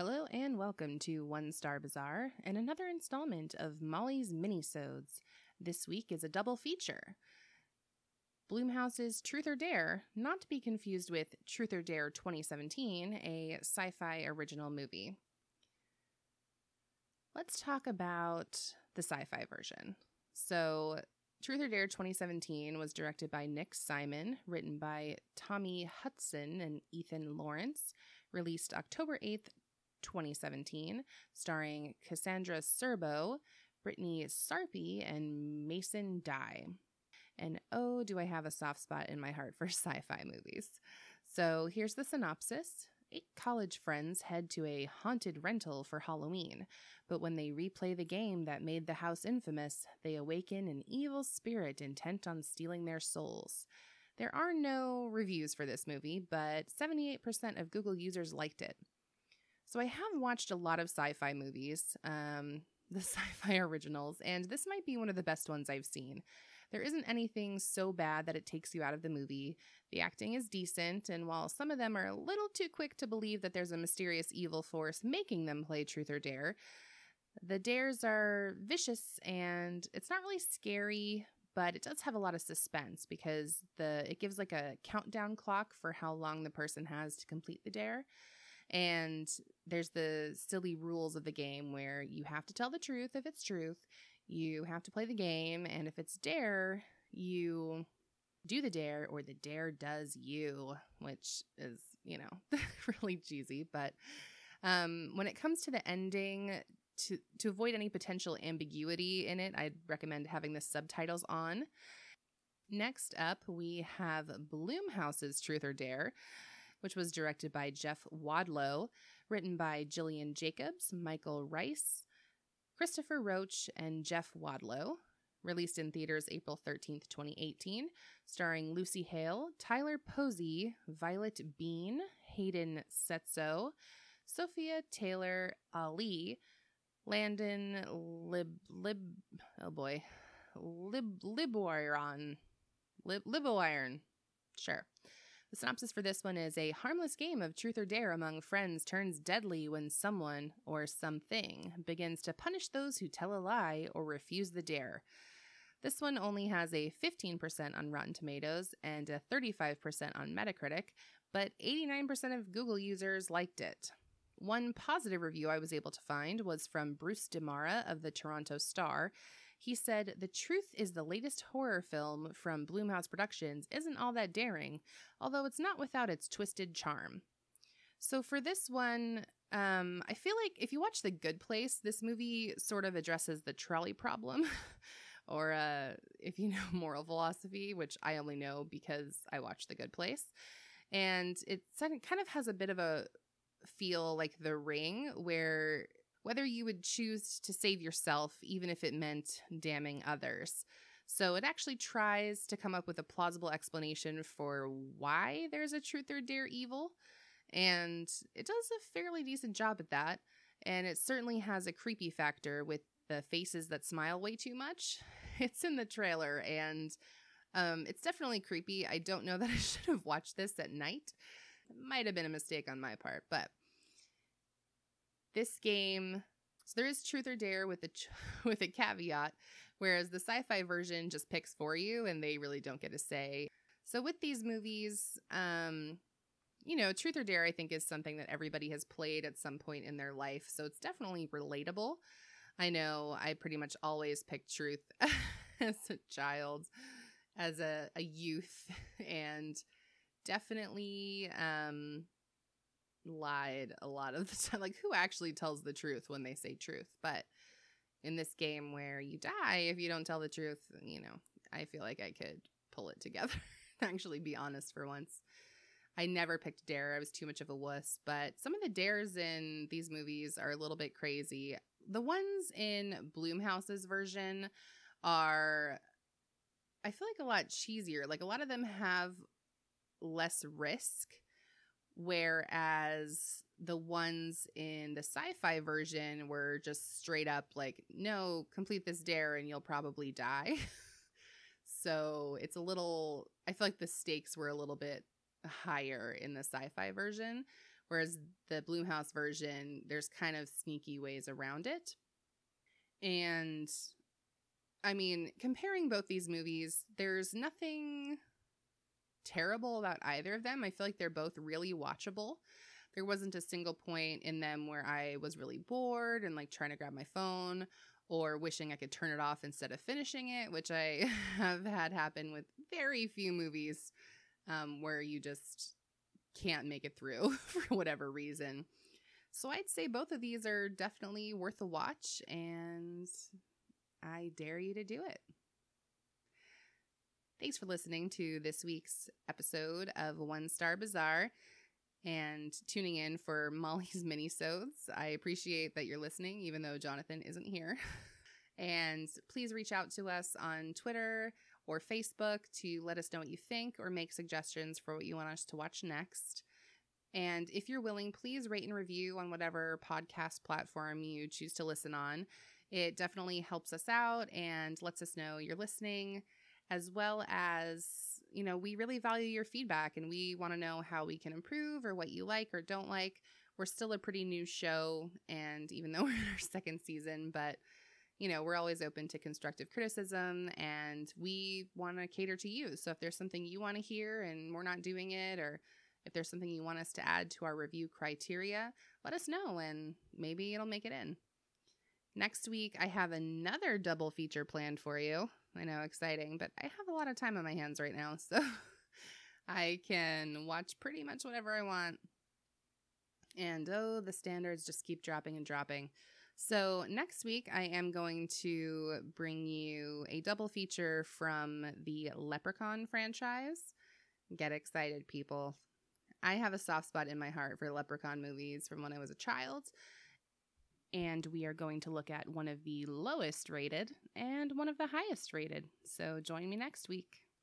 Hello and welcome to One Star Bazaar and another installment of Molly's Minisodes. This week is a double feature. Blumhouse's Truth or Dare, not to be confused with Truth or Dare 2017, a Syfy original movie. Let's talk about the Syfy version. So, Truth or Dare 2017 was directed by Nick Simon, written by Thommy Hutson and Ethan Lawrence, released October 8th, 2017, starring Cassandra Scerbo, Brytni Sarpy, and Mason Dye. And oh, do I have a soft spot in my heart for Syfy movies. So here's the synopsis. Eight college friends head to a haunted rental for Halloween, but when they replay the game that made the house infamous, they awaken an evil spirit intent on stealing their souls. There are no reviews for this movie, but 78% of Google users liked it. So I have watched a lot of Syfy movies, um, the sci fi originals, and this might be one of the best ones I've seen. There isn't anything so bad that it takes you out of the movie. The acting is decent, and while some of them are a little too quick to believe that there's a mysterious evil force making them play truth or dare, the dares are vicious and it's not really scary, but it does have a lot of suspense because the it gives like a countdown clock for how long the person has to complete the dare. And there's the silly rules of the game where you have to tell the truth if it's truth, you have to play the game, and if it's dare, you do the dare or the dare does you, which is, you know, really cheesy. But um, when it comes to the ending, to, to avoid any potential ambiguity in it, I'd recommend having the subtitles on. Next up, we have Blumhouse's Truth or Dare, which was directed by Jeff Wadlow, written by Jillian Jacobs, Michael Reisz, Christopher Roach, and Jeff Wadlow. Released in theaters April 13th, 2018, starring Lucy Hale, Tyler Posey, Violett Beane, Hayden Szeto, Sophia Taylor Ali, Landon Lib Lib oh boy. Lib Liboiron. Lib Liboiron. Sure. The synopsis for this one is a harmless game of truth or dare among friends turns deadly when someone or something begins to punish those who tell a lie or refuse the dare. This one only has a 15% on Rotten Tomatoes and a 35% on Metacritic, but 89% of Google users liked it. One positive review I was able to find was from Bruce DeMara of the Toronto Star. He said, The truth is the latest horror film from Blumhouse Productions isn't all that daring, although it's not without its twisted charm. So for this one, um, I feel like if you watch The Good Place, this movie sort of addresses the trolley problem. or uh, if you know moral philosophy, which I only know because I watched The Good Place. And it kind of has a bit of a feel like the ring where whether you would choose to save yourself even if it meant damning others. So it actually tries to come up with a plausible explanation for why there's a truth or dare evil. And it does a fairly decent job at that. And it certainly has a creepy factor with the faces that smile way too much. It's in the trailer and um, it's definitely creepy. I don't know that I should have watched this at night It might have been a mistake on my part, but this game so there is truth or dare with a ch- with a caveat whereas the Syfy version just picks for you and they really don't get a say. So with these movies um you know, truth or dare I think is something that everybody has played at some point in their life, so it's definitely relatable. I know I pretty much always picked truth as a child, as a, a youth, and definitely um, lied a lot of the time. Like, who actually tells the truth when they say truth? But in this game where you die if you don't tell the truth, you know, I feel like I could pull it together actually be honest for once. I never picked Dare. I was too much of a wuss. But some of the dares in these movies are a little bit crazy. The ones in Blumhouse's version are, I feel like, a lot cheesier. Like a lot of them have less risk. Whereas the ones in the Syfy version were just straight up like, no, complete this dare and you'll probably die. so it's a little, I feel like the stakes were a little bit higher in the Syfy version. Whereas the Blumhouse version, there's kind of sneaky ways around it. And I mean, comparing both these movies, there's nothing terrible about either of them. I feel like they're both really watchable. There wasn't a single point in them where I was really bored and like trying to grab my phone or wishing I could turn it off instead of finishing it, which I have had happen with very few movies um, where you just can't make it through for whatever reason. So I'd say both of these are definitely worth a watch, and I dare you to do it. Thanks for listening to this week's episode of One Star Bazaar and tuning in for Molly's minisodes. I appreciate that you're listening, even though Jonathan isn't here. and please reach out to us on Twitter or Facebook to let us know what you think or make suggestions for what you want us to watch next. And if you're willing, please rate and review on whatever podcast platform you choose to listen on. It definitely helps us out and lets us know you're listening, as well as you know, we really value your feedback and we want to know how we can improve or what you like or don't like. We're still a pretty new show, and even though we're in our second season, but you know, we're always open to constructive criticism and we want to cater to you. So if there's something you want to hear and we're not doing it, or if there's something you want us to add to our review criteria, let us know and maybe it'll make it in. Next week, I have another double feature planned for you. I know, exciting, but I have a lot of time on my hands right now, so I can watch pretty much whatever I want. And oh, the standards just keep dropping and dropping. So, next week, I am going to bring you a double feature from the Leprechaun franchise. Get excited, people. I have a soft spot in my heart for Leprechaun movies from when I was a child and we are going to look at one of the lowest rated and one of the highest rated. So join me next week.